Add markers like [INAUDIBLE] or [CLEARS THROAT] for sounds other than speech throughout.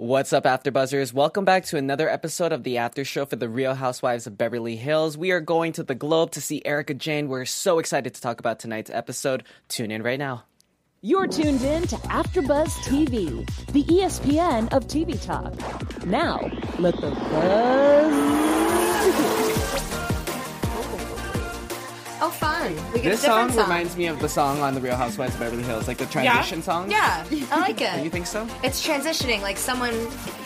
What's up, AfterBuzzers? Welcome back to another episode of the After Show for the Real Housewives of Beverly Hills. We are going to the Globe to see Erika Jayne. We're so excited to talk about tonight's episode. Tune in right now. You're tuned in to AfterBuzz TV, the ESPN of TV talk. Now, let the buzz fun. We get This different song reminds me of the song on the Real Housewives of Beverly Hills, like the transition song. Yeah, I like [LAUGHS] it. You think so? It's transitioning, like someone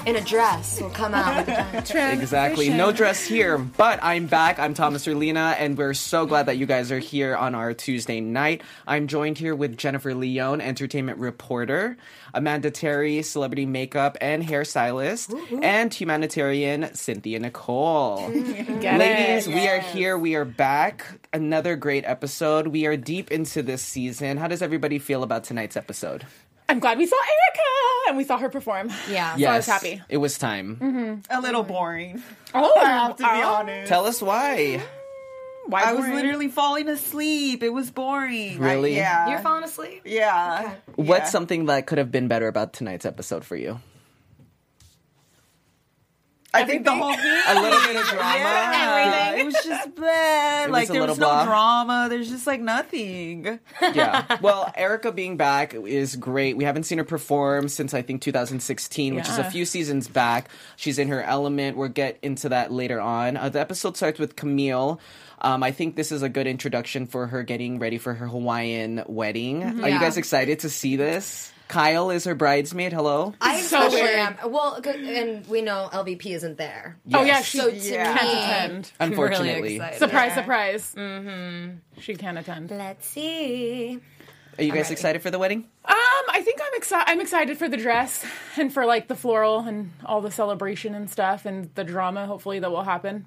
in a dress will come out. [LAUGHS] Exactly. No dress here, but I'm back. I'm Thomas Erlina, and we're so glad that you guys are here on our Tuesday night. I'm joined here with Jennifer Leone, entertainment reporter, Amanda Terry, celebrity makeup and hairstylist, and humanitarian Cynthia Nicole. [LAUGHS] Ladies, we are here. We are back. Another great episode. We are deep into this season. How does everybody feel about tonight's episode? I'm glad we saw Erika and we saw her perform. yeah. I was happy. It was time. a little boring. Oh, [LAUGHS] I have to be oh. honest. Tell us why. Why I was literally falling asleep. It was boring. I- Really? yeah. You're falling asleep? Yeah. What's Yeah. something that could have been better about tonight's episode for you? I think the whole thing. [LAUGHS] A little bit of drama. Yeah, it was just [LAUGHS] bad. Like was there was no blah. drama. There's just like nothing. yeah. [LAUGHS] Well, Erika being back is great. We haven't seen her perform since I think 2016, which is a few seasons back. She's in her element. We'll get into that later on. Uh, the episode starts with Camille. Um, I think this is a good introduction for her getting ready for her Hawaiian wedding. Are you guys excited to see this? Kyle is her bridesmaid. Hello. I So especially weird. am. Well, 'cause- and we know LVP isn't there. Oh yeah, Yes. she So to Yeah. can't attend. Unfortunately. really excited. Surprise, surprise. Mm-hmm. She can't attend. Um, Let's see. Are you guys excited for the wedding? Um, I think I'm excited. I'm excited for the dress and for like the floral and all the celebration and stuff and the drama. Hopefully that will happen.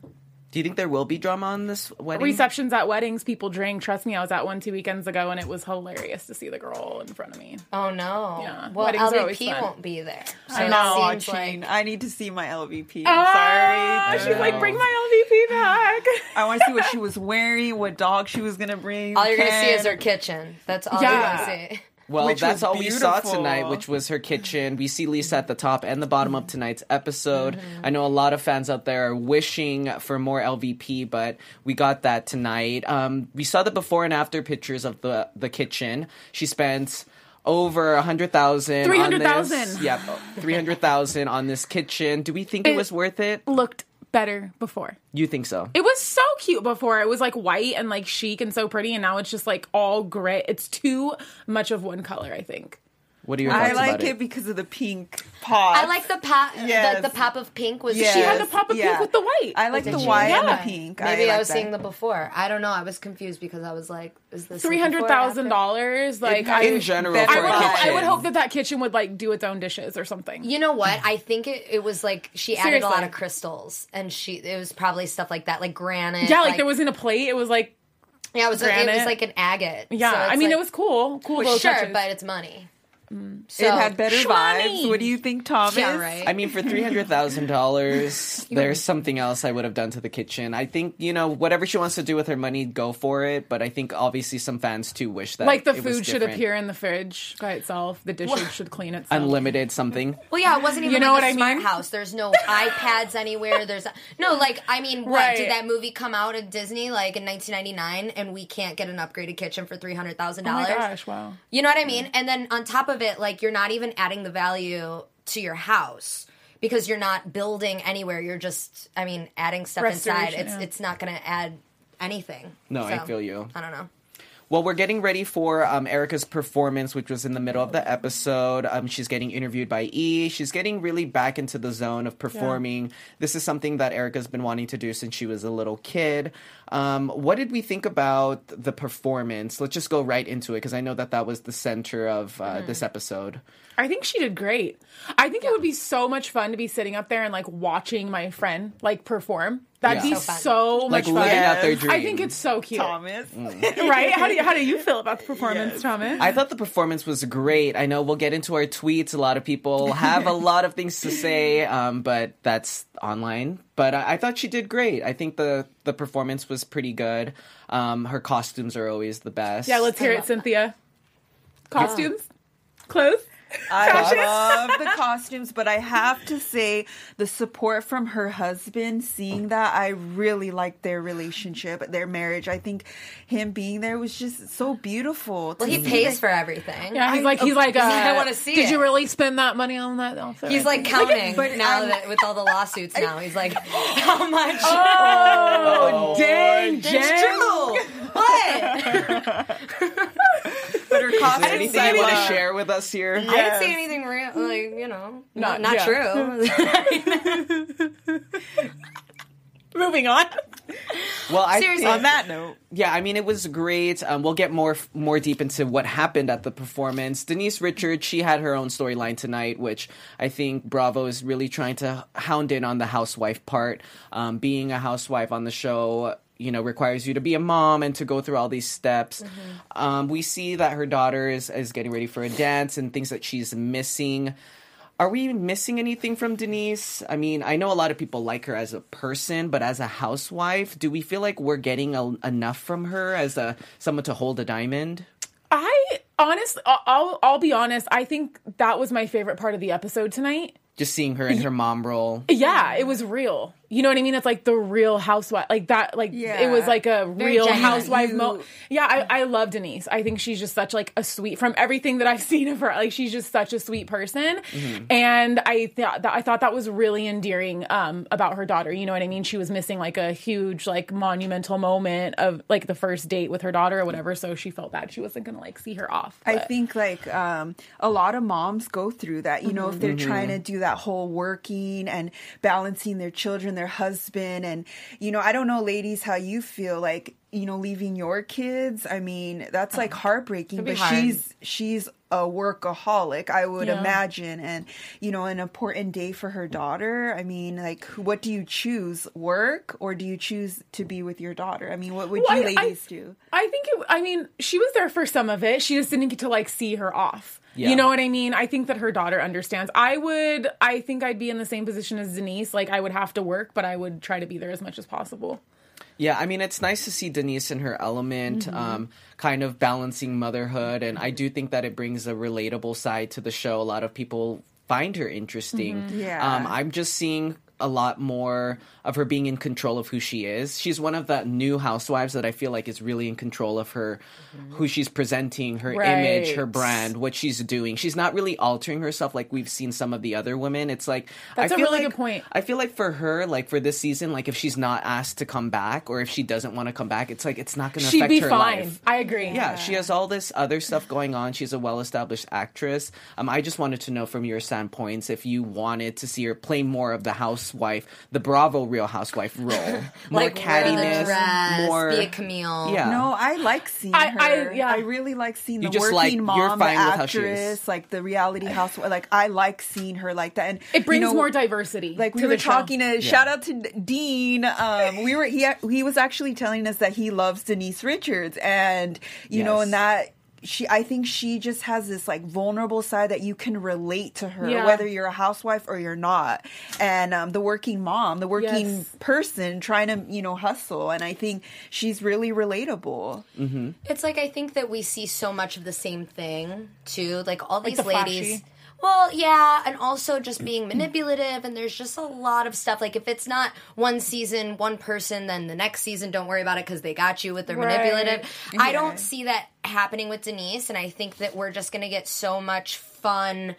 Do you think there will be drama on this wedding? Receptions at weddings, people drink. Trust me, I was at one two weekends ago and it was hilarious to see the girl in front of me. Oh no. Yeah. Well, Weddings are always LVP fun. won't be there. So I it know. seems Watching. like I need to see my LVP. I'm Ah, sorry. she's like, bring my LVP back. I want to see what she was wearing, what dog she was gonna bring. all you're gonna see is her kitchen. That's all Yeah. you're gonna see. Well, Which that's all we saw tonight, which was her kitchen. We see Lisa at the top and the bottom of tonight's episode. I know a lot of fans out there are wishing for more LVP, but we got that tonight. Um, we saw the before and after pictures of the the kitchen. She spent over a hundred thousand. 300,000. Yep, three hundred thousand on this kitchen. Do we think it, It- was worth it? Looked better before. You think so? It was so cute before. It was like white and like chic and so pretty, and now it's just like all gray. It's too much of one color, I think. What are your thoughts I like about it it? because of the pink pot. I like the pop. Uh, yes. Like the pop of pink was. Yes. She had the pop of pink with the white. I like the you? white and Yeah. the pink. Maybe I, like was that. seeing the before. I don't know. I was confused because I was like, "Is this the Three hundred before or thousand after? dollars. Like had- I, In general, Better for I would, hope. I would hope that that kitchen would like do its own dishes or something. You know what? I think it, it was like she added a lot of crystals, and she it was probably stuff like that, like granite. yeah, like, there was in a plate. It was like yeah, it was it was like an agate. yeah. So I mean, like- it was cool. Cool well, little sure, touches. but it's money. So, It had better Shwani. vibes. What do you think, Thomas? Yeah, right. I mean, for three hundred thousand dollars, [LAUGHS] there's something else I would have done to the kitchen. I think you know whatever she wants to do with her money, go for it. But I think obviously some fans too wish that like the it was food should appear in the fridge by itself. The dishes should clean itself. unlimited something. well, yeah, it wasn't even You know like what a I smart mean? house. There's no iPads anywhere. There's no like. I mean, what Right. did that movie come out at Disney like in 1999, and we can't get an upgraded kitchen for three hundred thousand Oh my dollars? gosh! Wow. You know what I mean? And then on top of it, like you're not even adding the value to your house because you're not building anywhere. You're just, I mean, adding stuff inside. It's yeah. it's not going to add anything. No, I feel you. I don't know. Well, we're getting ready for um, Erika's performance, which was in the middle of the episode. Um, she's getting interviewed by E. She's getting really back into the zone of performing. This is something that Erika's been wanting to do since she was a little kid. Um, what did we think about the performance? Let's just go right into it because I know that that was the center of uh, Mm-hmm. this episode. I think she did great. I think it would be so much fun to be sitting up there and like watching my friend like perform. That'd Yeah. be So fun. so, Like much fun. living out their dream. I think it's so cute, Thomas. [LAUGHS] right? How do you, how do you feel about the performance, Thomas? I thought the performance was great. I know we'll get into our tweets. A lot of people have a [LAUGHS] lot of things to say, um, but that's online. But I, I thought she did great. I think the the performance was pretty good. Um, her costumes are always the best. yeah, let's hear it, Cynthia. Costumes, clothes. I love [LAUGHS] the costumes, but I have to say the support from her husband, seeing that, I really liked their relationship, their marriage. I think him being there was just so beautiful. Well, he see pays that- for everything. Yeah, he's like he's like. Uh, I wanna see Did it. you really spend that money on that outfit? He's like counting but now I'm- that with all the lawsuits now. He's like, [LAUGHS] how much? oh, dang, It's Jen. true. What? [LAUGHS] But her Is there anything you want to share with us here? I didn't say anything real, like you know, Not- not, not yeah. true. [LAUGHS] [LAUGHS] Moving on. Well, I Seriously. think- On that note, Yeah, I mean, it was great. Um, we'll get more more deep into what happened at the performance. Denise Richards, she had her own storyline tonight, which I think Bravo is really trying to hound in on the housewife part. Um, being a housewife on the show, you know, requires you to be a mom and to go through all these steps. Um, we see that her daughter is, is getting ready for a dance and things that she's missing. Are we missing anything from Denise? I mean, I know a lot of people like her as a person, but as a housewife, do we feel like we're getting a, enough from her as a someone to hold a diamond? I honestly, I'll- I'll I'll be honest. I think that was my favorite part of the episode tonight. Just seeing her in her mom role. Yeah, it was real. You know what I mean? It's like the real housewife, like that. Like Yeah. it was like a real genuine. housewife You- mo. Yeah, I, I love Denise. I think she's just such like a sweet. From everything that I've [LAUGHS] seen of her, like she's just such a sweet person. And I thought that I thought that was really endearing um, about her daughter. You know what I mean? She was missing like a huge like monumental moment of like the first date with her daughter or whatever. So she felt bad she wasn't gonna like see her off. I think like um, a lot of moms go through that. You know, if they're trying to do that whole working and balancing their children, their husband, and you know, I don't know, ladies, how you feel like you know leaving your kids. I mean, that's like oh, heartbreaking. But hard. she's she's a workaholic, I would Yeah. imagine, and you know, an important day for her daughter. I mean, like, what do you choose, work or do you choose to be with your daughter? I mean, what would Well, you I- I- ladies do? I think it, I mean, she was there for some of it. She just didn't get to like see her off. Yeah. You know what I mean? I think that her daughter understands. I would, I think I'd be in the same position as Denise. Like, I would have to work, but I would try to be there as much as possible. Yeah, I mean, it's nice to see Denise in her element, um, kind of balancing motherhood. And I do think that it brings a relatable side to the show. A lot of people find her interesting. Yeah. Um, I'm just seeing a lot more of her being in control of who she is. She's one of the new housewives that I feel like is really in control of her, who she's presenting, her image, her brand, what she's doing. She's not really altering herself like we've seen some of the other women. It's like That's I a feel really like- good point. I feel like for her, like for this season, like if she's not asked to come back or if she doesn't want to come back, it's like it's not going to affect be her fine. life. I agree. Yeah, she has all this other stuff going on. She's a well-established actress. Um, I just wanted to know from your standpoints if you wanted to see her play more of the housewife, the Bravo Real Housewife role, [LAUGHS] more like cattiness, dress, more. be a Camille. Yeah. No, I like seeing I- her. I- yeah. I really like seeing You the just working like- you're mom, fine the with how she is. actress, like the reality housewife. Like I like seeing her like that, and It brings you know, more diversity. Like we to were the show. talking to shout out to Dean. Um, we were he he was actually telling us that he loves Denise Richards, and you know, and that. She, I think she just has this like vulnerable side that you can relate to her, Yeah. whether you're a housewife or you're not. And um, the working mom, the working Yes. person trying to, you know, hustle. And I think she's really relatable. It's like I think that we see so much of the same thing too. Like all these the ladies. flashy. Well, yeah, and also just being manipulative, and there's just a lot of stuff. Like if it's not one season, one person, then the next season, don't worry about it because they got you with their Right. manipulative. I don't see that happening with Denise, and I think that we're just gonna get so much fun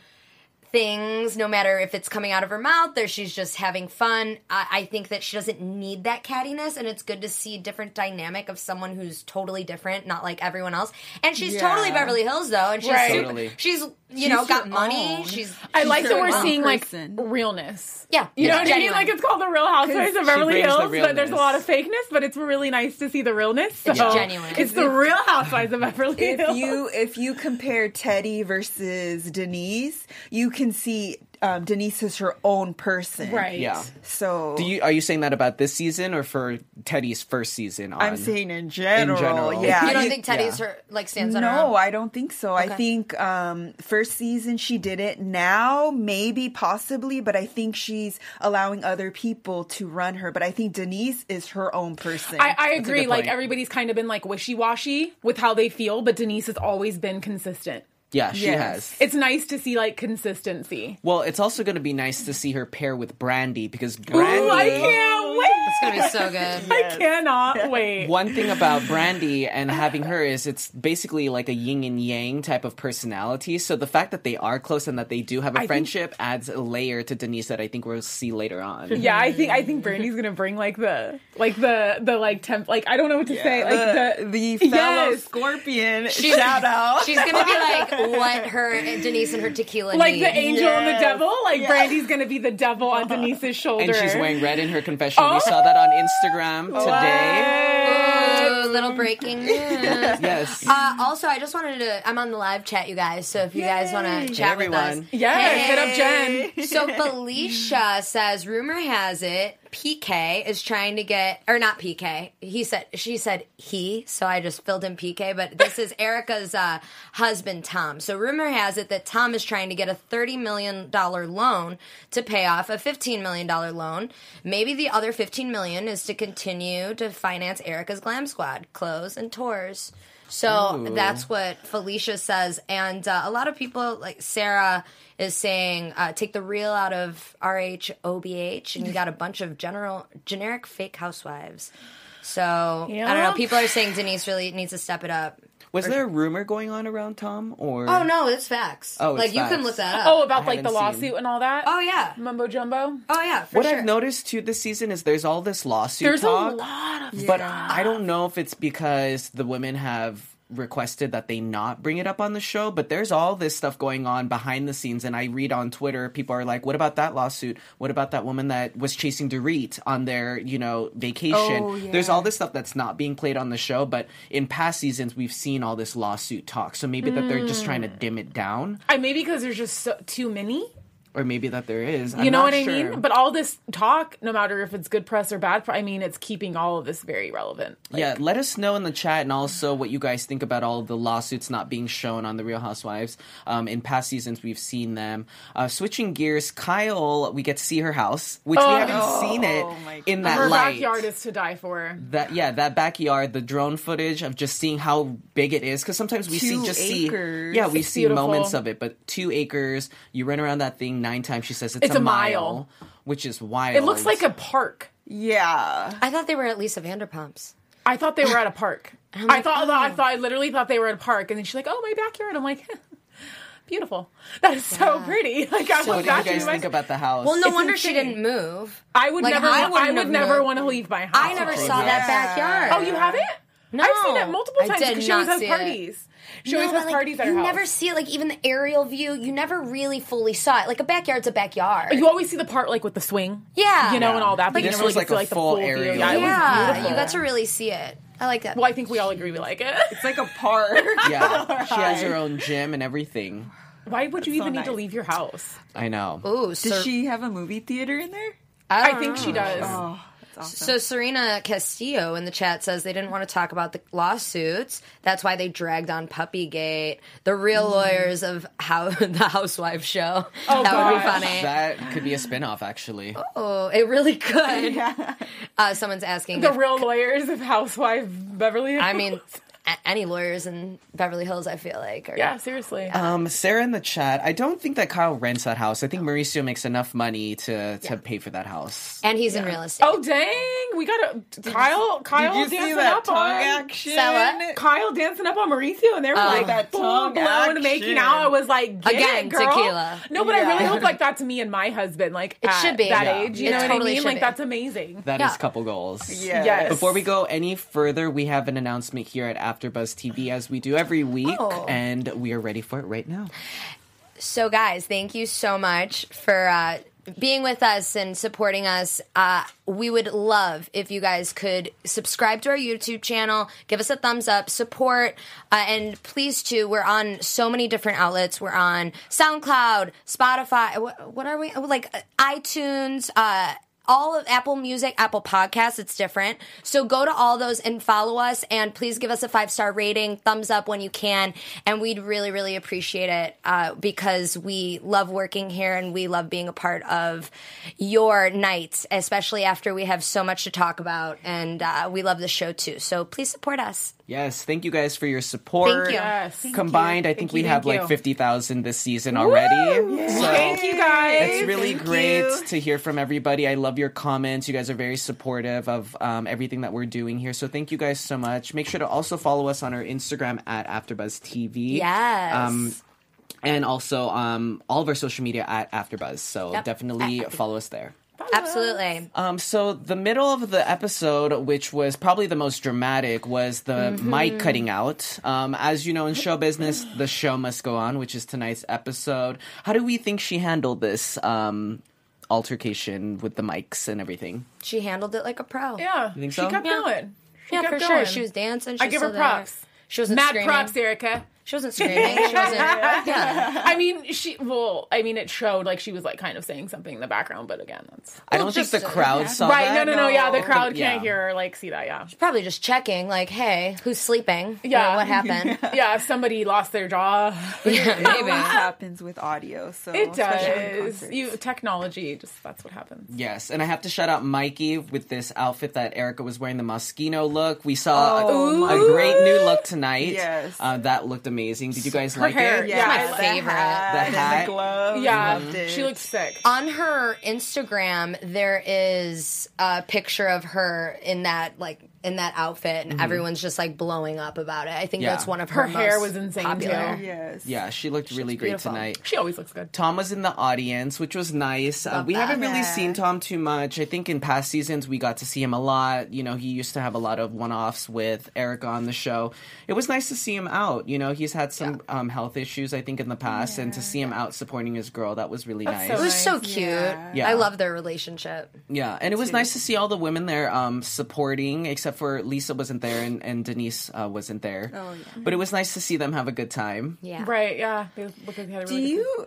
things, no matter if it's coming out of her mouth or she's just having fun. I, I think that she doesn't need that cattiness, and it's good to see a different dynamic of someone who's totally different, not like everyone else. And she's Yeah. totally Beverly Hills though, and she's Right. super, Totally. she's you know got money. own. She's I She's like that we're seeing person. like realness. yeah, You know it's what I mean? Like it's called the Real Housewives of She Beverly brings the Hills, but there's a lot of fakeness. But it's really nice to see the realness. So It's genuine. It's the Real Housewives of Beverly if Hills. you if you compare Teddi versus Denise, you can see um, Denise is her own person. right? Yeah. So Do you are you saying that about this season or for Teddi's first season? On? I'm saying in general. In general. Yeah. you don't you- think Teddi's yeah. her like stands on her own? No, I don't think so. I think um, first season she did it. Now, maybe, possibly, but I think she's allowing other people to run her. But I think Denise is her own person. I, I agree. Like everybody's kind of been like wishy washy with how they feel, but Denise has always been consistent. Yeah, she Yes. has. It's nice to see like consistency. Well, it's also going to be nice to see her pair with Brandi because Brandi. Ooh, I can't wait. It's gonna be so good. [LAUGHS] I cannot wait. One thing about Brandi and having her is it's basically like a yin and yang type of personality. So the fact that they are close and that they do have a think- friendship adds a layer to Denise that I think we'll see later on. [LAUGHS] Yeah, I think I think Brandi's gonna bring like the like the the like temp like I don't know what to say like the, the, the fellow Yes. scorpion She's- shout out. She's gonna be like [LAUGHS] what her Denise and her tequila like need. the angel and the devil. Like Yeah. Brandi's gonna be the devil on uh-huh. Denise's shoulder, And she's wearing red in her confession. Oh. We saw that on Instagram today. Ooh, little breaking [LAUGHS] news. Yes. Uh, also, I just wanted to. I'm on the live chat, you guys. So if you guys want to chat with everyone. us, Yes, hit up Jen. So [LAUGHS] Felicia says, rumor has it PK is trying to get, or not PK. He said, she said he, so I just filled in PK. But this is [LAUGHS] Erika's uh, husband, Tom. So rumor has it that Tom is trying to get a thirty million dollar loan to pay off a fifteen million dollar loan. Maybe the other fifteen million is to continue to finance Erika's Glam Squad clothes and tours. So Ooh. that's what Felicia says, and uh, a lot of people like Sarah is saying uh, take the real out of RHOBH, and you got a bunch of general generic fake housewives. So yeah. I don't know. Yeah. People are saying Denise really needs to step it up. Was there a rumor going on around Tom or Oh no, it's facts. Oh, it's like you can look that up. Oh, about like haven't the seen. lawsuit and all that. Oh, yeah. mumbo jumbo. Oh yeah, for What sure. I've noticed too this season is there's all this lawsuit There's talk. a lot of But I don't know if it's because the women have requested that they not bring it up on the show, but there's all this stuff going on behind the scenes. And I read on Twitter, people are like, what about that lawsuit? What about that woman that was chasing Dorit on their, you know, vacation? Oh, yeah. There's all this stuff that's not being played on the show, but in past seasons, we've seen all this lawsuit talk. So maybe that they're just trying to mm. dim it down, I maybe because there's just so, too many. Or maybe that there is. You I'm know not what I mean? But all this talk, no matter if it's good press or bad, press, I mean, it's keeping all of this very relevant. Like, yeah, let us know in the chat and also what you guys think about all of the lawsuits not being shown on the Real Housewives. Um, in past seasons, we've seen them. Uh, switching gears, Kyle, we get to see her house, which we Oh. haven't seen it my in that her light. backyard is to die for. that yeah, that backyard, the drone footage of just seeing how big it is. Because sometimes we see just acres. see yeah, we It's see beautiful. moments of it, but two acres. You run around that thing nine times. She says it's, It's a mile. which is wild. It looks like a park. yeah. I thought they were at Lisa Vanderpumps. I thought they were at a park. [LAUGHS] I thought oh. I thought I literally thought they were at a park, and then she's like, "Oh, my backyard." I'm like, [LAUGHS] "Beautiful. That is so pretty." [LAUGHS] Like I So what do you guys think about the house? Well, no It's wonder she didn't move. I would Like, never. I I, wouldn't never want to leave my house. I never crazy. saw that backyard. Oh, you haven't? No. I've seen it multiple times because she always not has see it. Parties. She No, always but, has like, parties at you her never see it, like even the aerial view. You never really fully saw it. Like a backyard's a backyard. You always see the part like with the swing. Yeah. You know, Yeah. and all that. But Like, you this never was really like get to a see like the full full aerial view. Yeah, it was yeah, beautiful. you got to really see it. I like that. Well, I think we all agree we like it. It's like a park. [LAUGHS] yeah, she has her own gym and everything. Why would you so even need to leave your house? I know. Ooh, Does Ser- she have a movie theater in there? I don't think she oh. does. Oh, that's awesome. So Serena Castillo in the chat says they didn't want to talk about the lawsuits. That's why they dragged on Puppygate. The real lawyers of how [LAUGHS] the Housewives show. Oh, [LAUGHS] that would be funny. That could be a spin-off actually. oh, it really could. [LAUGHS] Uh, someone's asking. The if- real lawyers of Housewife Beverly Hills. I mean, a- any lawyers in Beverly Hills, I feel like. Are, yeah, seriously. Um, Sarah in the chat. I don't think that Kyle rents that house. I think Mauricio makes enough money to to pay for that house. And he's in real estate. oh dang, we got a Kyle. Kyle Did you see dancing that up tongue on action? Say? Kyle dancing up on Mauricio, and they were like that full tongue blown action. making out. I was like, Get Again, it, girl. tequila. No, but I really hope like that's me and my husband. Like It at should be. that Yeah. age. You It know what I mean? Like be. that's amazing. That is Yeah. couple goals. Yes. Yes. Before we go any further, we have an announcement here at AfterBuzz TV, as we do every week, Oh. and we are ready for it right now. So, guys, thank you so much for uh, being with us and supporting us. Uh, we would love if you guys could subscribe to our YouTube channel, give us a thumbs up, support, uh, and please too. We're on so many different outlets. We're on SoundCloud, Spotify. What, what are we like? uh, iTunes. Uh, all of Apple Music, Apple Podcasts, it's different. So go to all those and follow us and please give us a five star rating, thumbs up when you can. And we'd really, really appreciate it uh, because we love working here and we love being a part of your nights, especially after we have so much to talk about. And uh, we love the show too. So please support us. Yes, thank you guys for your support. Thank you. Yes. Thank Combined, I think you, we thank have like you. 50,000 this season already. So Thank you guys. It's really Thank great you. to hear from everybody. I love your comments. You guys are very supportive of um, everything that we're doing here. So thank you guys so much. Make sure to also follow us on our Instagram at AfterBuzzTV. Yes. Um, and also um, all of our social media at AfterBuzz. So Yep. definitely follow us there. Absolutely. Um, so the middle of the episode, which was probably the most dramatic, was the Mm-hmm. mic cutting out. Um, as you know, in show business, the show must go on, which is tonight's episode. How do we think she handled this um, altercation with the mics and everything? She handled it like a pro. Yeah. think she kept Yeah. going. She Yeah, kept for going. sure. She was dancing. She I was give her still there. props. She wasn't Mad screaming. props, Erika. She wasn't screaming. She wasn't. [LAUGHS] Yeah. I mean, she. Well, I mean, it showed like she was like kind of saying something in the background, but again, that's I don't think just, the uh, crowd saw that. right. that. No, no, no. Yeah, the crowd Yeah. can't hear or like see that. Yeah, She's Probably just checking, like, hey, who's sleeping? Yeah. Or what happened? [LAUGHS] yeah. If somebody lost their jaw, [LAUGHS] yeah, It maybe. always happens with audio. So it does. You technology, just that's what happens. Yes, and I have to shout out Mikey with this outfit that Erika was wearing, the Moschino look. We saw Oh, a, a great new look tonight. Yes. Uh, that looked amazing. Did you guys Her like hair, it? yeah. yeah, my the favorite. hat The hat. the gloves. Yeah, Loved it. she looked sick. On her Instagram, there is a picture of her in that like in that outfit, and everyone's just like blowing up about it. I think Yeah. that's one of her. Her hair was insane, popular. too. Yes. Yeah, she looked really great Beautiful. tonight. She always looks good. Tom was in the audience, which was nice. Uh, we that. haven't really Yeah. seen Tom too much. I think in past seasons we got to see him a lot. You know, he used to have a lot of one-offs with Erika on the show. It was nice to see him out. You know, he's had some um, health issues, I think, in the past, and to see him out supporting his girl, that was really That's nice. It was so cute. Yeah. Yeah. I love their relationship. Yeah, and it was nice to see all the women there um, supporting, except for Lisa wasn't there and, and Denise uh, wasn't there. Oh, yeah. But it was nice to see them have a good time. Yeah. Right? Yeah. They look like they had a Do good you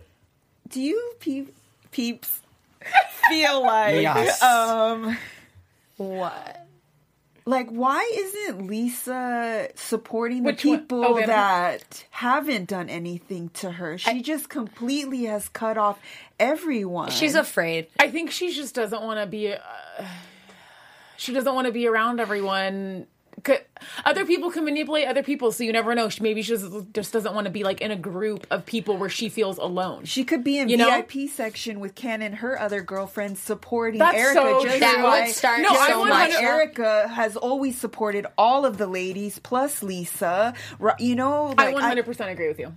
do you peep, peeps [LAUGHS] feel like Yes. um What? like why isn't Lisa supporting the Which people Oh, that haven't done anything to her? She just completely has cut off everyone. She's afraid. I think she just doesn't want to be. Uh, she doesn't want to be around everyone. Other people can manipulate other people, so you never know. She, maybe she just, just doesn't want to be like in a group of people where she feels alone. She could be in You know? VIP section with Ken and her other girlfriends supporting That's Erika. so just. That like, would start No, so much. Erika has always supported all of the ladies plus Lisa. You know, I 100% agree with you.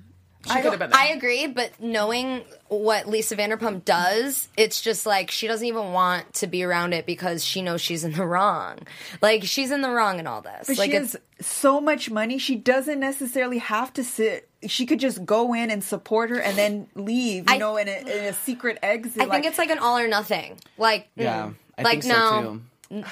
She I could have been there. I agree, but knowing what Lisa Vanderpump does, it's just like she doesn't even want to be around it because she knows she's in the wrong. Like she's in the wrong in all this. But like she it's has so much money. She doesn't necessarily have to sit. She could just go in and support her and then leave. You I- know, in a, in a secret exit. I think it's like an all or nothing. Like Yeah, mm, I like think so no, too.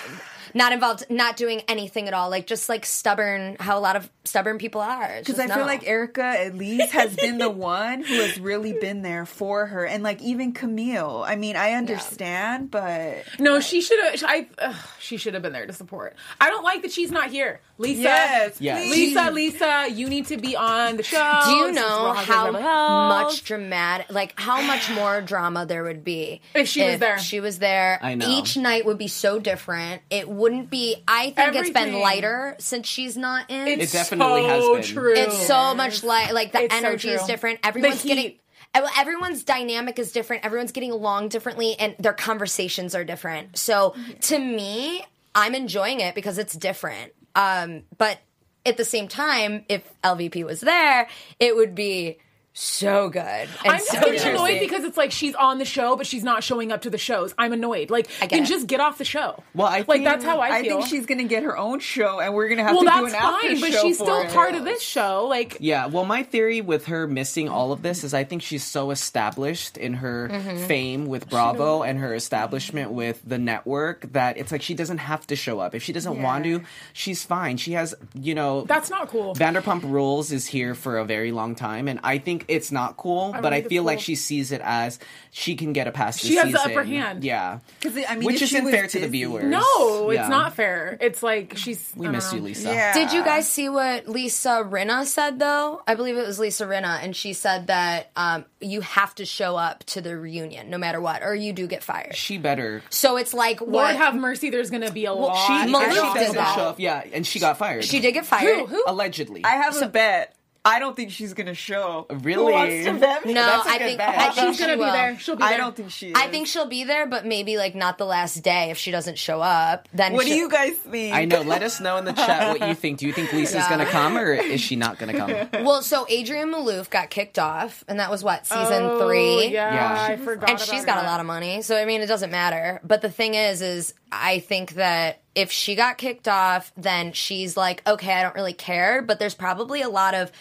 Not involved, not doing anything at all. Like just like stubborn, how a lot of stubborn people are. Because just I feel like Erika at least has been the one who has really been there for her, and like even Camille. I mean, I understand, but no, she should have. I. Ugh, she should have been there to support. I don't like that she's not here. Lisa. yes, Yes. please. Lisa, Lisa, you need to be on the show. Do you know how of Beverly Hills. much dramatic, like how much more drama there would be If she was there. She was there. I know. Each night would be so different. It wouldn't be. I think it's been lighter since she's not in. It's It definitely so has been. True. It's so much like like the It's so energy is different. Everyone's The getting heat. ev- everyone's dynamic is different. Everyone's getting along differently and their conversations are different. So to me, I'm enjoying it because it's different. Um but at the same time, if LVP was there, it would be so good. And I'm just so getting juicy. annoyed because it's like she's on the show, but she's not showing up to the shows. I'm annoyed. Like, I get then it. just get off the show. Well, I like that's how I I feel. think she's gonna get her own show, and we're gonna have well, to do an after fine, but she's for still it. part of this show. Like, Yeah, well, my theory with her missing all of this is I think she's so established in her Mm-hmm. fame with Bravo and her establishment with the network that it's like she doesn't have to show up. If she doesn't want to, she's fine. She has, you know, that's not cool. Vanderpump Rules is here for a very long time, and I think think it's not cool, but I think it's feel like she sees it as she can get a past. She this has the upper hand. Yeah, 'Cause, I mean, which isn't was fair to the viewers. No, Yeah. it's not fair. It's like she's. We I don't miss you. Lisa. Yeah. Did you guys see what Lisa Rinna said though? I believe it was Lisa Rinna, and she said that um, you have to show up to the reunion no matter what, or you do get fired. She better. So it's like Lord what have mercy. There's going to be a lot. She, Maloof she did doesn't that. show up, yeah, and she got fired. she did get fired. Who? Who? allegedly. I have a bet. I don't think she's gonna show. Really? Who wants to bet me? No, That's a I good think bet. I think She's gonna she be will. there. She'll be there. I don't think she is. I think she'll be there, but maybe like not the last day if she doesn't show up. Then What do she'll- you guys think? I know. Let us know in the chat what you think. Do you think [LAUGHS] Lisa's Yeah. gonna come or is she not gonna come? [LAUGHS] Well, so Adrienne Maloof got kicked off, and that was what season Oh, three. Yeah, Yeah. I forgot. and she's got a lot of money. So I mean, it doesn't matter. But the thing is, is I think that if she got kicked off, then she's like, okay, I don't really care. But there's probably a lot of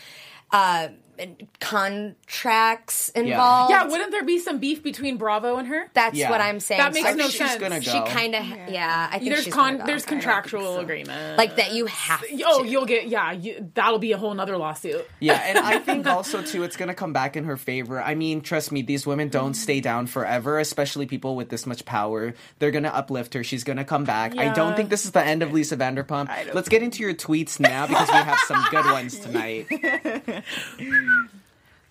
uh, contracts involved. Yeah, wouldn't there be some beef between Bravo and her? That's Yeah. what I'm saying. That makes So no she's sense. gonna go. She kind of, yeah. I think There's she's con. gonna go. There's I don't contractual so. agreement. like that. You have. Oh, to. Oh, you'll get yeah. You, that'll be a whole nother lawsuit. Yeah, and I [LAUGHS] think also too, it's gonna come back in her favor. I mean, trust me, these women don't stay down forever, especially people with this much power. They're gonna uplift her. She's gonna come back. I don't Yeah. think this is the end of Lisa Vanderpump. Let's get into your tweets now because we have some good ones tonight. [LAUGHS]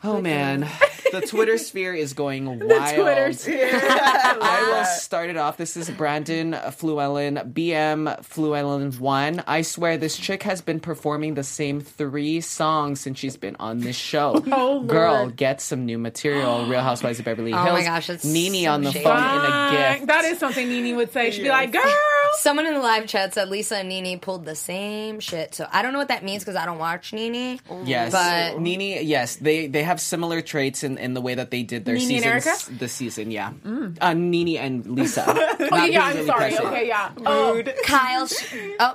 Oh man, the Twitter sphere is going [LAUGHS] wild. Twitter sphere. [LAUGHS] [LAUGHS] I will start it off. This is Brandon Fluellen, BM Fluellen one. I swear this chick has been performing the same three songs since she's been on this show. Oh, Lord. Girl, get some new material. Real Housewives of Beverly Hills. Oh my gosh, that's Nene so on the shady. phone in a gift. That is something Nene would say. She'd be like, "Girl." [LAUGHS] Someone in the live chat said Lisa and Nene pulled the same shit. So I don't know what that means because I don't watch Nene. Yes, But- Nene. Yes, they they have similar traits in, in the way that they did their Nene and seasons this season. Yeah, uh, Nene and Lisa. [LAUGHS] Oh yeah, I'm sorry. Okay, yeah. Oh, Kyle, sh- oh,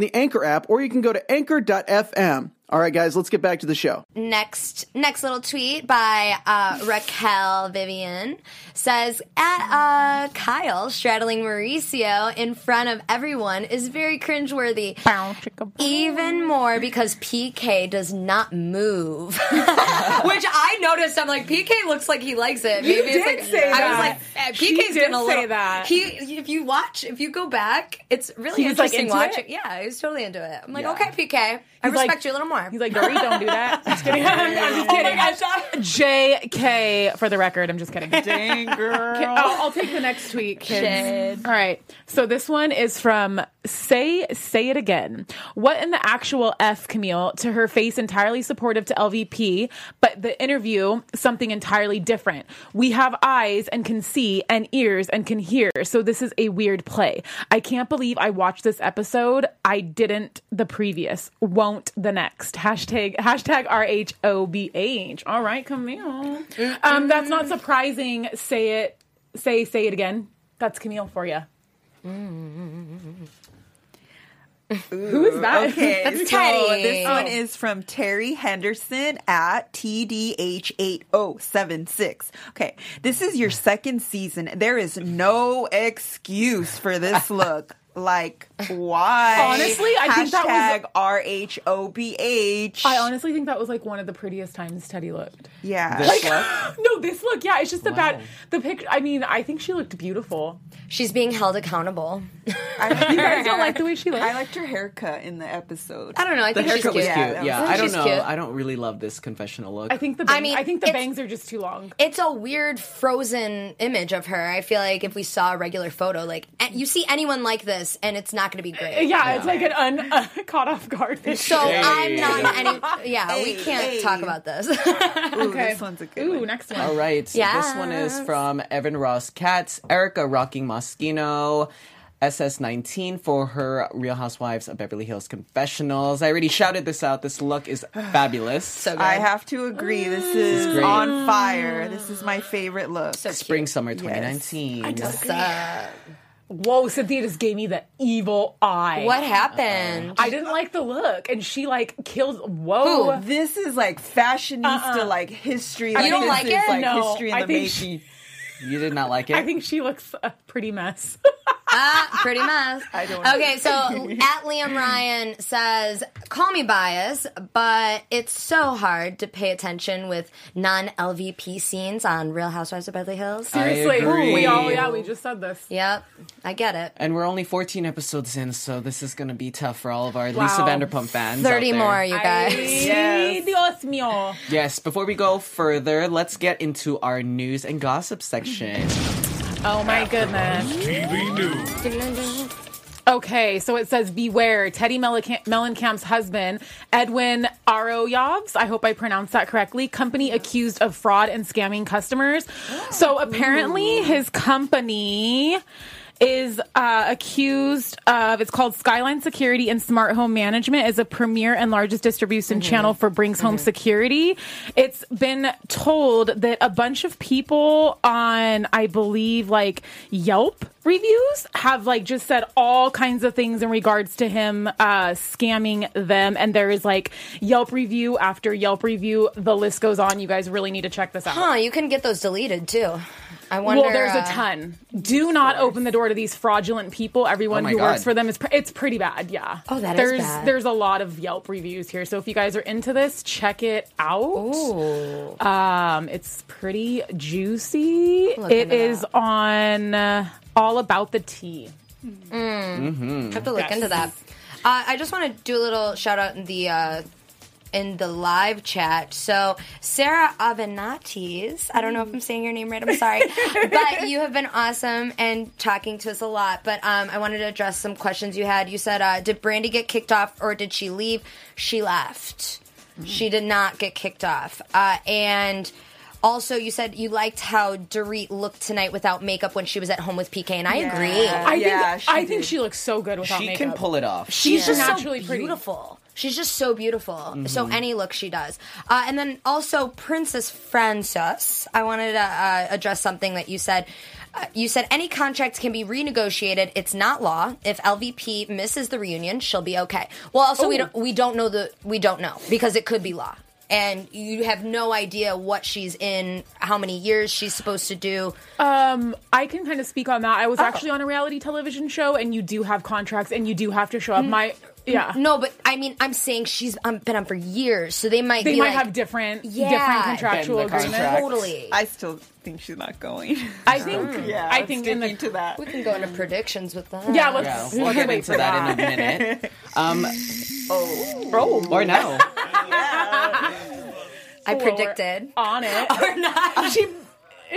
the Anchor app, or you can go to anchor.fm. All right, guys, let's get back to the show. next next little tweet by uh, Raquel Vivian says at uh, Kyle straddling Mauricio in front of everyone is very cringeworthy. Even more because PK does not move, [LAUGHS] which I noticed. I'm like PK looks like he likes it. Maybe did it's like, say I that. was like eh, She PK's did getting a say little. that. He if you watch if you go back, it's really He was, like, interesting into watching. it? Yeah, he was totally into it. I'm like, Yeah. okay, PK, I He's respect like- you a little more. He's like, Dory, don't do that. [LAUGHS] Just kidding. I'm, [LAUGHS] I'm just Oh kidding. gosh. JK for the record. I'm just kidding. [LAUGHS] Dang girl. I'll, I'll take the next tweet, kids. Shade. All right. So this one is from Say Say It Again. What in the actual F, Camille, to her face entirely supportive to LVP, but the interview, something entirely different. We have eyes and can see and ears and can hear. So this is a weird play. I can't believe I watched this episode. I didn't the previous. Won't the next. Hashtag hashtag R H O B H. All right, Camille. Um, that's not surprising. Say it. Say say it again. That's Camille for you. Who is that? Okay, [LAUGHS] That's so Teddi. this Oh. one is from Terry Henderson at TDH8076. Okay, this is your second season. There is no excuse for this look. Like, why? Honestly, I think that was- Hashtag R-H-O-B-H. I honestly think that was like one of the prettiest times Teddi looked. Yeah. This look? [LAUGHS] no, this look, yeah, it's just the Wow. bad the picture. I mean, I think she looked beautiful. She's being held accountable. I, liked [LAUGHS] You guys don't [LAUGHS] like the way she looks. I liked her haircut in the episode. I don't know. I The think she's haircut was cute. cute. Yeah, that Yeah, was- I don't know. cute. I don't really love this confessional look. I think the bang, I, mean, I think the bangs are just too long. It's a weird frozen image of her. I feel like if we saw a regular photo, like eh, you see anyone like this, and it's not going to be great. Yeah, it's like an un [LAUGHS] uh, caught off guard picture. So I'm not any. Yeah, we [LAUGHS] can't hey. talk about this. Ooh, okay. this one's a good Ooh, one. next one. All right. So this one is from Evan Ross Katz, Erika Rocking Moschino. SS19 for her Real Housewives of Beverly Hills confessionals. I already shouted this out. This look is [SIGHS] fabulous. So good. I have to agree. This is great. on fire. This is my favorite look. Spring summer 2019. Yes. Uh, Whoa, Cynthia just gave me the evil eye. what happened? I didn't like the look, and she like killed. Whoa. this is like fashionista, uh-uh. like history. You Like, don't like is, it? Like No, history in I the think making. You did not like it? I think she looks a pretty mess. [LAUGHS] Ah, pretty mess. [LAUGHS] I don't Okay, so [LAUGHS] at Liam Ryan says, "Call me biased, but it's so hard to pay attention with non LVP scenes on Real Housewives of Beverly Hills." Seriously, agree. we all yeah, we just said this. Yep, I get it. and we're only 14 episodes in, so this is going to be tough for all of our Lisa Wow. Vanderpump fans. out Thirty there. more, you guys. Ay, Dios mío. Yes, before we go further, let's get into our news and gossip section. Oh my goodness. TV News. Okay, so it says beware. Teddi Mellencamp- Mellencamp's husband, Edwin Arroyave, I hope I pronounced that correctly, company accused of fraud and scamming customers. So apparently his company is uh, accused of it's called Skyline Security and Smart Home Management is a premier and largest distribution channel for Brinks Home Security. It's been told that a bunch of people on I believe like Yelp reviews have like just said all kinds of things in regards to him uh scamming them and there is like Yelp review after Yelp review the list goes on you guys really need to check this out. Huh? You can get those deleted too. I wonder. Well, there's a uh, ton. Do not open the door to these fraudulent people. Everyone Oh my who works for them is pr- it's pretty bad. Yeah. Oh, that is there's, bad. There's a lot of Yelp reviews here, so if you guys are into this, check it out. Ooh. Um, it's pretty juicy. Look It into is that. on uh, all about the tea. Mm-hmm. have to look Yes. into that. Uh, I just want to do a little shout out in the uh, in the live chat. So Sarah Avenattis, I don't know if I'm saying your name right. I'm sorry, [LAUGHS] but you have been awesome and talking to us a lot. But um, I wanted to address some questions you had. You said, uh, "Did Brandi get kicked off or did she leave?" She left. She did not get kicked off, uh, and. Also, you said you liked how Dorit looked tonight without makeup when she was at home with PK, and I agree. I Yeah, think she I think she looks so good without She makeup. She can pull it off. She's just naturally so pretty. She's just so beautiful. Mm-hmm. So any look she does, uh, and then also Princess Frances. I wanted to uh, address something that you said. Uh, you said any contract can be renegotiated. It's not law. If LVP misses the reunion, she'll be okay. Well, also we Oh. don't we don't know the we don't know because it could be law. And you have no idea what she's in, how many years she's supposed to do. Um, I can kind of speak on that. I Oh. was actually on a reality television show, and you do have contracts, and you do have to show up. My yeah, No, but I mean, I'm saying she's um, been on for years, so they might they be might like, have different Yeah. different contractual agreements. contract. totally. I still think she's not going. I think yeah, I think in sticking the to that. We can go into predictions with that. yeah, let's Yeah, we [LAUGHS] we'll can get wait into for that, in a minute. [LAUGHS] Um, Oh, or no. [LAUGHS] I predicted. on it. Or not. she she It's okay,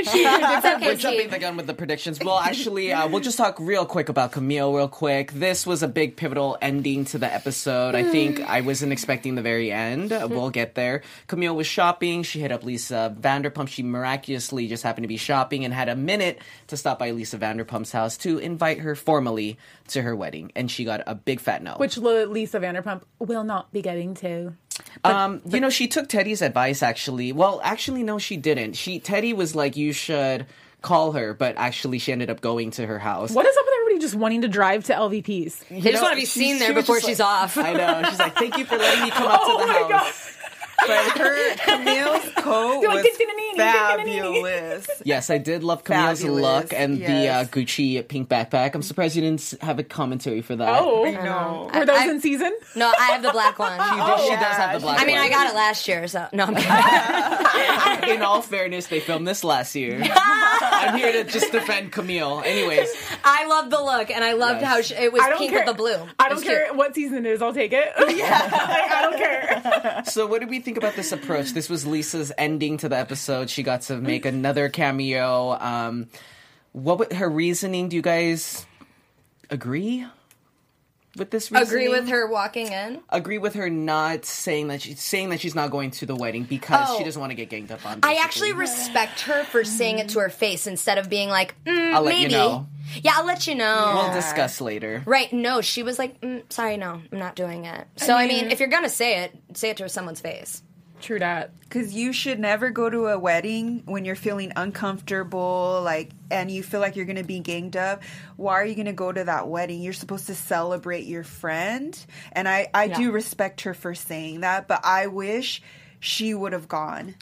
We're jumping [LAUGHS] the gun with the predictions. Well, actually, uh, we'll just talk real quick about Camille, real quick. This was a big pivotal ending to the episode. I think I wasn't expecting the very end. Uh, We'll get there. Camille was shopping. She hit up Lisa Vanderpump. She miraculously just happened to be shopping and had a minute to stop by Lisa Vanderpump's house to invite her formally to her wedding. And she got a big fat no. which Lisa Vanderpump will not be getting to. Um, you know, she took Teddi's advice. Actually, well, actually, no, she didn't. She Teddi was like, "You should call her," but actually, she ended up going to her house. What is up with everybody just wanting to drive to LVPs? They just want to be seen there was before she's like- off. I know. She's like, "Thank you for letting me [LAUGHS] come up Oh to the my house." God. But her Camille's [LAUGHS] coat They're like, was "Tintinini, tintinini." fabulous. [LAUGHS] Yes, I did love Camille's Fabulous, look and the uh. Gucci pink backpack. I'm surprised you didn't have a commentary for that. Oh, No, were those I- in season? No, I have the black one. [LAUGHS] She, did- she does have the black. I mean, I got it last year, so no, I'm kidding. In all fairness, they filmed this last year. I'm here to just defend Camille. Anyways, [LAUGHS] I love the look, and I loved Yes. how sh- it was pink care. with the blue. I don't care cute. what season it is. I'll take it. [LAUGHS] Yeah, [LAUGHS] I don't care. So, what did we think about this approach? This was Lisa's ending to the episode. She got to make another cameo. Um, what was her reasoning? Do you guys agree with this? Reasoning? Agree with her walking in. Agree with her not saying that she's saying that she's not going to the wedding because Oh. she doesn't want to get ganged up on. I actually respect her for saying it to her face instead of being like, mm, I'll let maybe. you know. Yeah, I'll let you know. We'll discuss later. Right? No, she was like, mm, "Sorry, no, I'm not doing it." So I mean, if you're gonna say it, say it to someone's face. True that. Because you should never go to a wedding when you're feeling uncomfortable, like, and you feel like you're going to be ganged up. Why are you going to go to that wedding? You're supposed to celebrate your friend. And I, I do respect her for saying that, but I wish she would have gone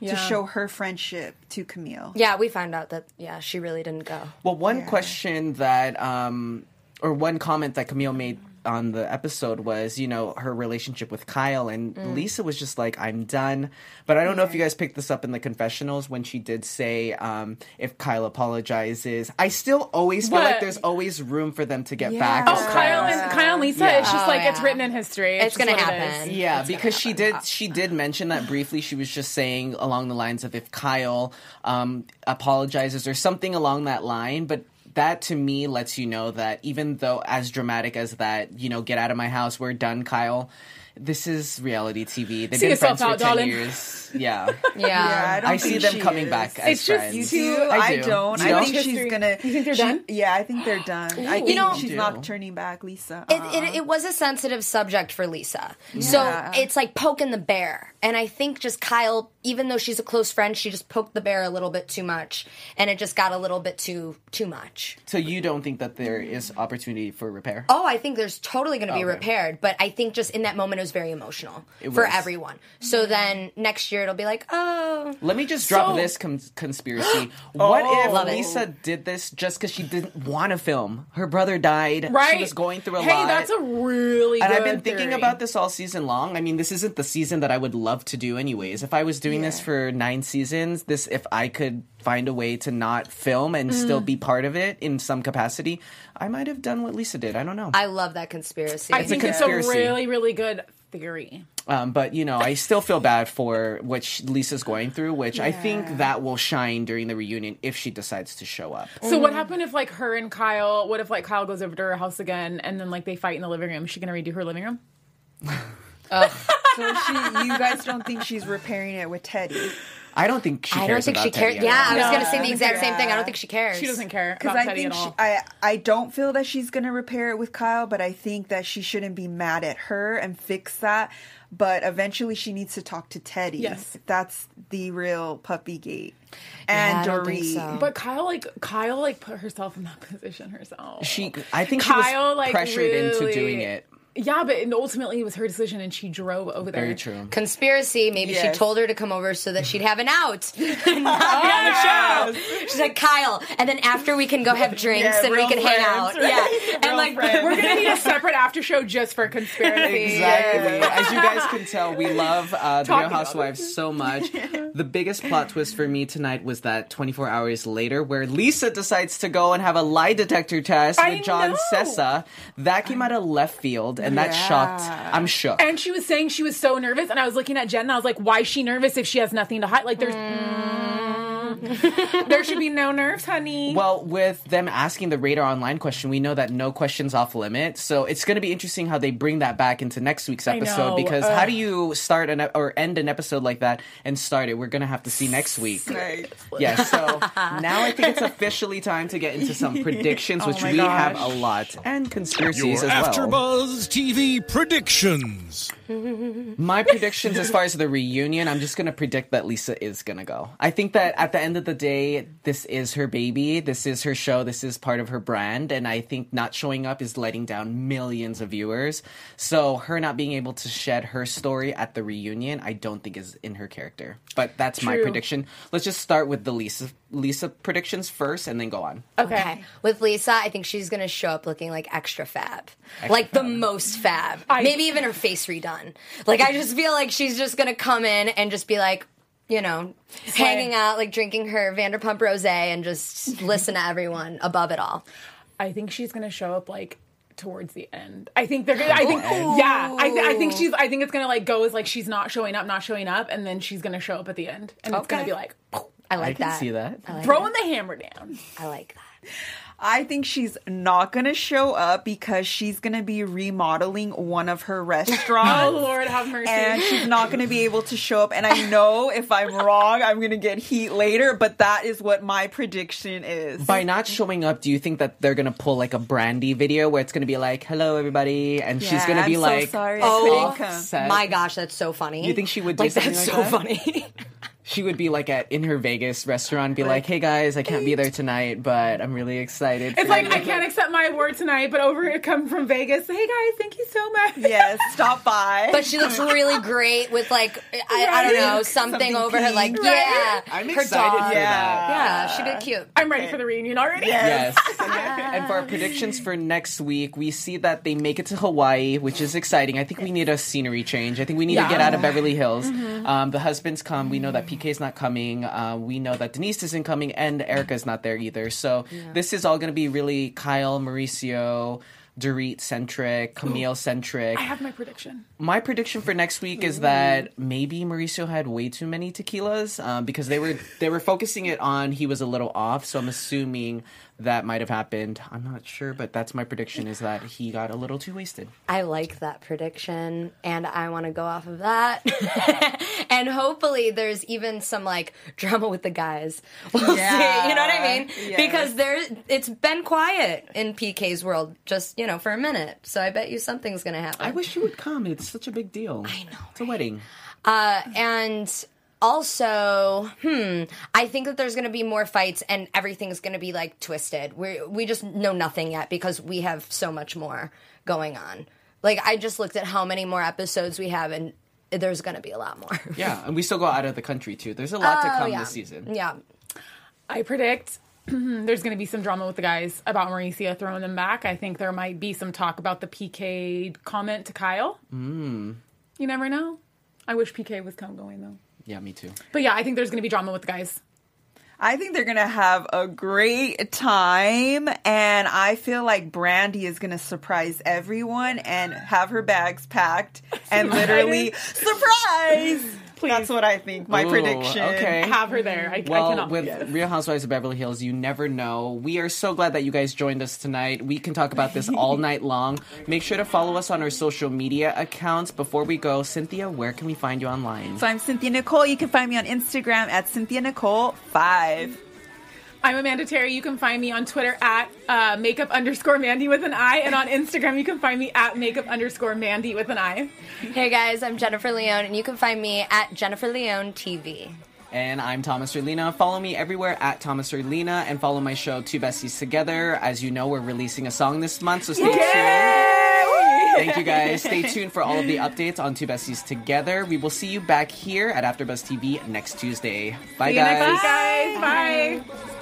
Yeah. to show her friendship to Camille. Yeah, we found out that yeah, she really didn't go. Well, one Yeah. question that, um, or one comment that Camille made on the episode was, you know, her relationship with Kyle, and Mm. Lisa was just like, "I'm done." But I don't know if you guys picked this up in the confessionals when she did say, um, "If Kyle apologizes," I still always feel like there's always room for them to get Yeah. back. Oh, Kyle and Kyle and Lisa. Yeah. It's just Oh, like it's written in history. It's just gonna what it happen. is. Yeah, because she did she did mention that briefly. She was just saying along the lines of if Kyle um, apologizes or something along that line, but that to me lets you know that even though as dramatic as that, you know, get out of my house, we're done, Kyle. This is reality TV. They've See been yourself friends for out, ten darling. years. Yeah, [LAUGHS] Yeah. Yeah, I don't I see them coming is. back as It's just friends. You Too- do? I I, do. don't. You I don't? think History. she's gonna. You think they're she- done? Yeah, I think they're done. I think know- she's not turning back, Lisa. It, Uh-uh. it, uh-huh. it was a sensitive subject for Lisa. So it's like poking the bear. And I think just Kyle, even though she's a close friend, she just poked the bear a little bit too much. And it just got a little bit too too much. so you don't think that there is opportunity for repair? Oh, I think there's totally going to be Okay. repaired. But I think just in that moment, it was very emotional It for was. everyone. So then next year, it'll be like, oh. Let me just drop So- this con- conspiracy. what Love if it. Lisa did this just because she didn't want to film? Her brother died. Right. She was going through a hey, lot. that's a really and good I've been thinking about this all season long. I mean, this isn't the season that I would love to do anyways. If I was doing this for nine seasons, this if I could find a way to not film and still Mm. be part of it in some capacity, I might have done what Lisa did. I don't know. I love that conspiracy. I think it's a really, really good theory. Um, but you know, I still feel bad for what sh- Lisa's going through, which I think that will shine during the reunion if she decides to show up. So what happened if like her and Kyle? What if like Kyle goes over to her house again and then like they fight in the living room? Is she gonna redo her living room? [LAUGHS] So she, you guys don't think she's repairing it with Teddi? I don't think she I don't think about she cares. Teddi Yeah, all. I was No. going to say the exact same thing. I don't think she cares. She doesn't care Because about I Teddi think at she. I I don't feel that she's gonna repair it with Kyle, but I think that she shouldn't be mad at her and fix that. But eventually, she needs to talk to Teddi. Yes. that's the real puppy gate. And I don't think so. but Kyle like Kyle like put herself in that [LAUGHS] position herself. She, I think she Kyle, was like, pressured into doing it. Yeah, but ultimately it was her decision and she drove over there. Very true. Conspiracy. Maybe she told her to come over so that she'd have an out, [LAUGHS] not be on the show. She's like Kyle, and then after we can go have drinks Yeah, and we real can hang friends, out. right? Yeah, and like We're gonna need a [LAUGHS] separate after show just for conspiracy. Exactly. As you guys can tell, we love uh, the Talking Real about Housewives so much. [LAUGHS] The biggest plot twist for me tonight was that 24 hours later, where Lisa decides to go and have a lie detector test I with John know. Sessa. That came out of left field, and that Yeah. shocked. I'm shook. And she was saying she was so nervous, and I was looking at Jen, and I was like, "Why is she nervous if she has nothing to hide? Like, there's Mm. [LAUGHS] there should be no nerves, honey." Well, with them asking the Radar Online question, we know that no questions off limit. So it's going to be interesting how they bring that back into next week's episode because Ugh. how do you start an or end an episode like that and start it? We're going to have to see next week. Right. Yeah, so [LAUGHS] now I think it's officially time to get into some [LAUGHS] predictions, oh which Oh my we have a lot, and Your conspiracies as well. AfterBuzz TV predictions. My predictions as far as the reunion, I'm just going to predict that Lisa is going to go. I think that at the end of the day, this is her baby. This is her show. This is part of her brand. And I think not showing up is letting down millions of viewers. So her not being able to shed her story at the reunion, I don't think is in her character. But that's my prediction. Let's just start with the Lisa Lisa predictions first and then go on. okay. Okay. With Lisa, I think she's gonna show up looking like extra fab, like the most fab. I- Maybe even her face redone. Like I just feel like she's just gonna come in and just be like, you know, hanging out, like drinking her Vanderpump Rosé and just listen to everyone above it all. I think she's gonna show up like towards the end. I think they're gonna. I think yeah. I, th- I think she's. I think it's gonna like go as like she's not showing up, not showing up, and then she's gonna show up at the end, and it's gonna be like I I like can that. see that. I like throwing that. the hammer down. I like that. I think she's not going to show up because she's going to be remodeling one of her restaurants. [LAUGHS] Oh restaurants. Lord, have mercy. and she's not going to be able to show up. And I know if I'm wrong, I'm going to get heat later, but that is what my prediction is. By not showing up, do you think that they're gonna pull like a Brandi video where it's gonna be like, "Hello, everybody," and she's gonna be I'm so like, sorry Oh couldn't come. upset. My gosh, that's so funny. You think she would do like something that's like so that? funny? [LAUGHS] She would be like at in her Vegas restaurant, be like, "Hey guys, I can't be there tonight, but I'm really excited." it's like you." I can't accept my award tonight, but over here come from Vegas. Hey guys, thank you so much. Yes, stop by. But she looks really great with like I, I don't know something, Something over her like pink. yeah I'm her excited dog. for that. Yeah, she did cute. I'm ready for the reunion already. Yes. [LAUGHS] and for our predictions for next week, we see that they make it to Hawaii, which is exciting. I think we need a scenery change. I think we need Yeah. to get out of Beverly Hills. Mm-hmm. Um, the husbands come. We know that PK's not coming. Uh, we know that Denise isn't coming, and Erika's not there either. So this is all going to be really Kyle, Mauricio. Dorit centric, Camille centric. I have my prediction. My prediction for next week is that maybe Mauricio had way too many tequilas um, because they were they were focusing it on he was a little off. So I'm assuming that might have happened. I'm not sure, but that's my prediction is that he got a little too wasted. I like that prediction and I want to go off of that. [LAUGHS] and hopefully there's even some like drama with the guys. [LAUGHS] We'll Yeah. see. You know what I mean? Yes. Because there it's been quiet in PK's world just, you know, for a minute. So I bet you something's going to happen. I wish you would come. It's such a big deal. I know. It's a wedding. Uh, and also, hmm, I think that there's going to be more fights and everything's going to be like twisted. We we just know nothing yet because we have so much more going on. Like I just looked at how many more episodes we have and there's going to be a lot more. [LAUGHS] Yeah, and we still go out of the country too. There's a lot to Oh, come yeah. this season. Yeah. I predict [CLEARS THROAT] there's going to be some drama with the guys about Mauricio throwing them back. I think there might be some talk about the PK comment to Kyle. Mm. You never know. I wish PK was come going though. Yeah, me too. But yeah, I think there's going to be drama with the guys. I think they're gonna have a great time, and I feel like Brandi is gonna surprise everyone and have her bags packed and [LAUGHS] literally surprise. That's what I think. My Ooh, prediction. okay. Have her there. I, I Well, cannot. with yes. Real Housewives of Beverly Hills, you never know. We are so glad that you guys joined us tonight. We can talk about this all [LAUGHS] night long. Make sure to follow us on our social media accounts. Before we go, Cynthia, where can we find you online? So I'm Cynthia Nicole. You can find me on Instagram at Cynthia Nicole five. I'm Amanda Terry. You can find me on Twitter at uh, makeup underscore Mandy with an I, and on Instagram you can find me at makeup underscore Mandy with an I. Hey guys, I'm Jennifer Leone and you can find me at Jennifer Leone TV. And I'm Thomas Erlina. Follow me everywhere at Thomas Erlina and follow my show Two Besties Together. As you know, we're releasing a song this month, so stay tuned. Thank you guys. Stay [LAUGHS] tuned for all of the updates on Two Besties Together. We will see you back here at AfterBuzz TV next Tuesday. Bye, See you next guys. week, guys. Bye.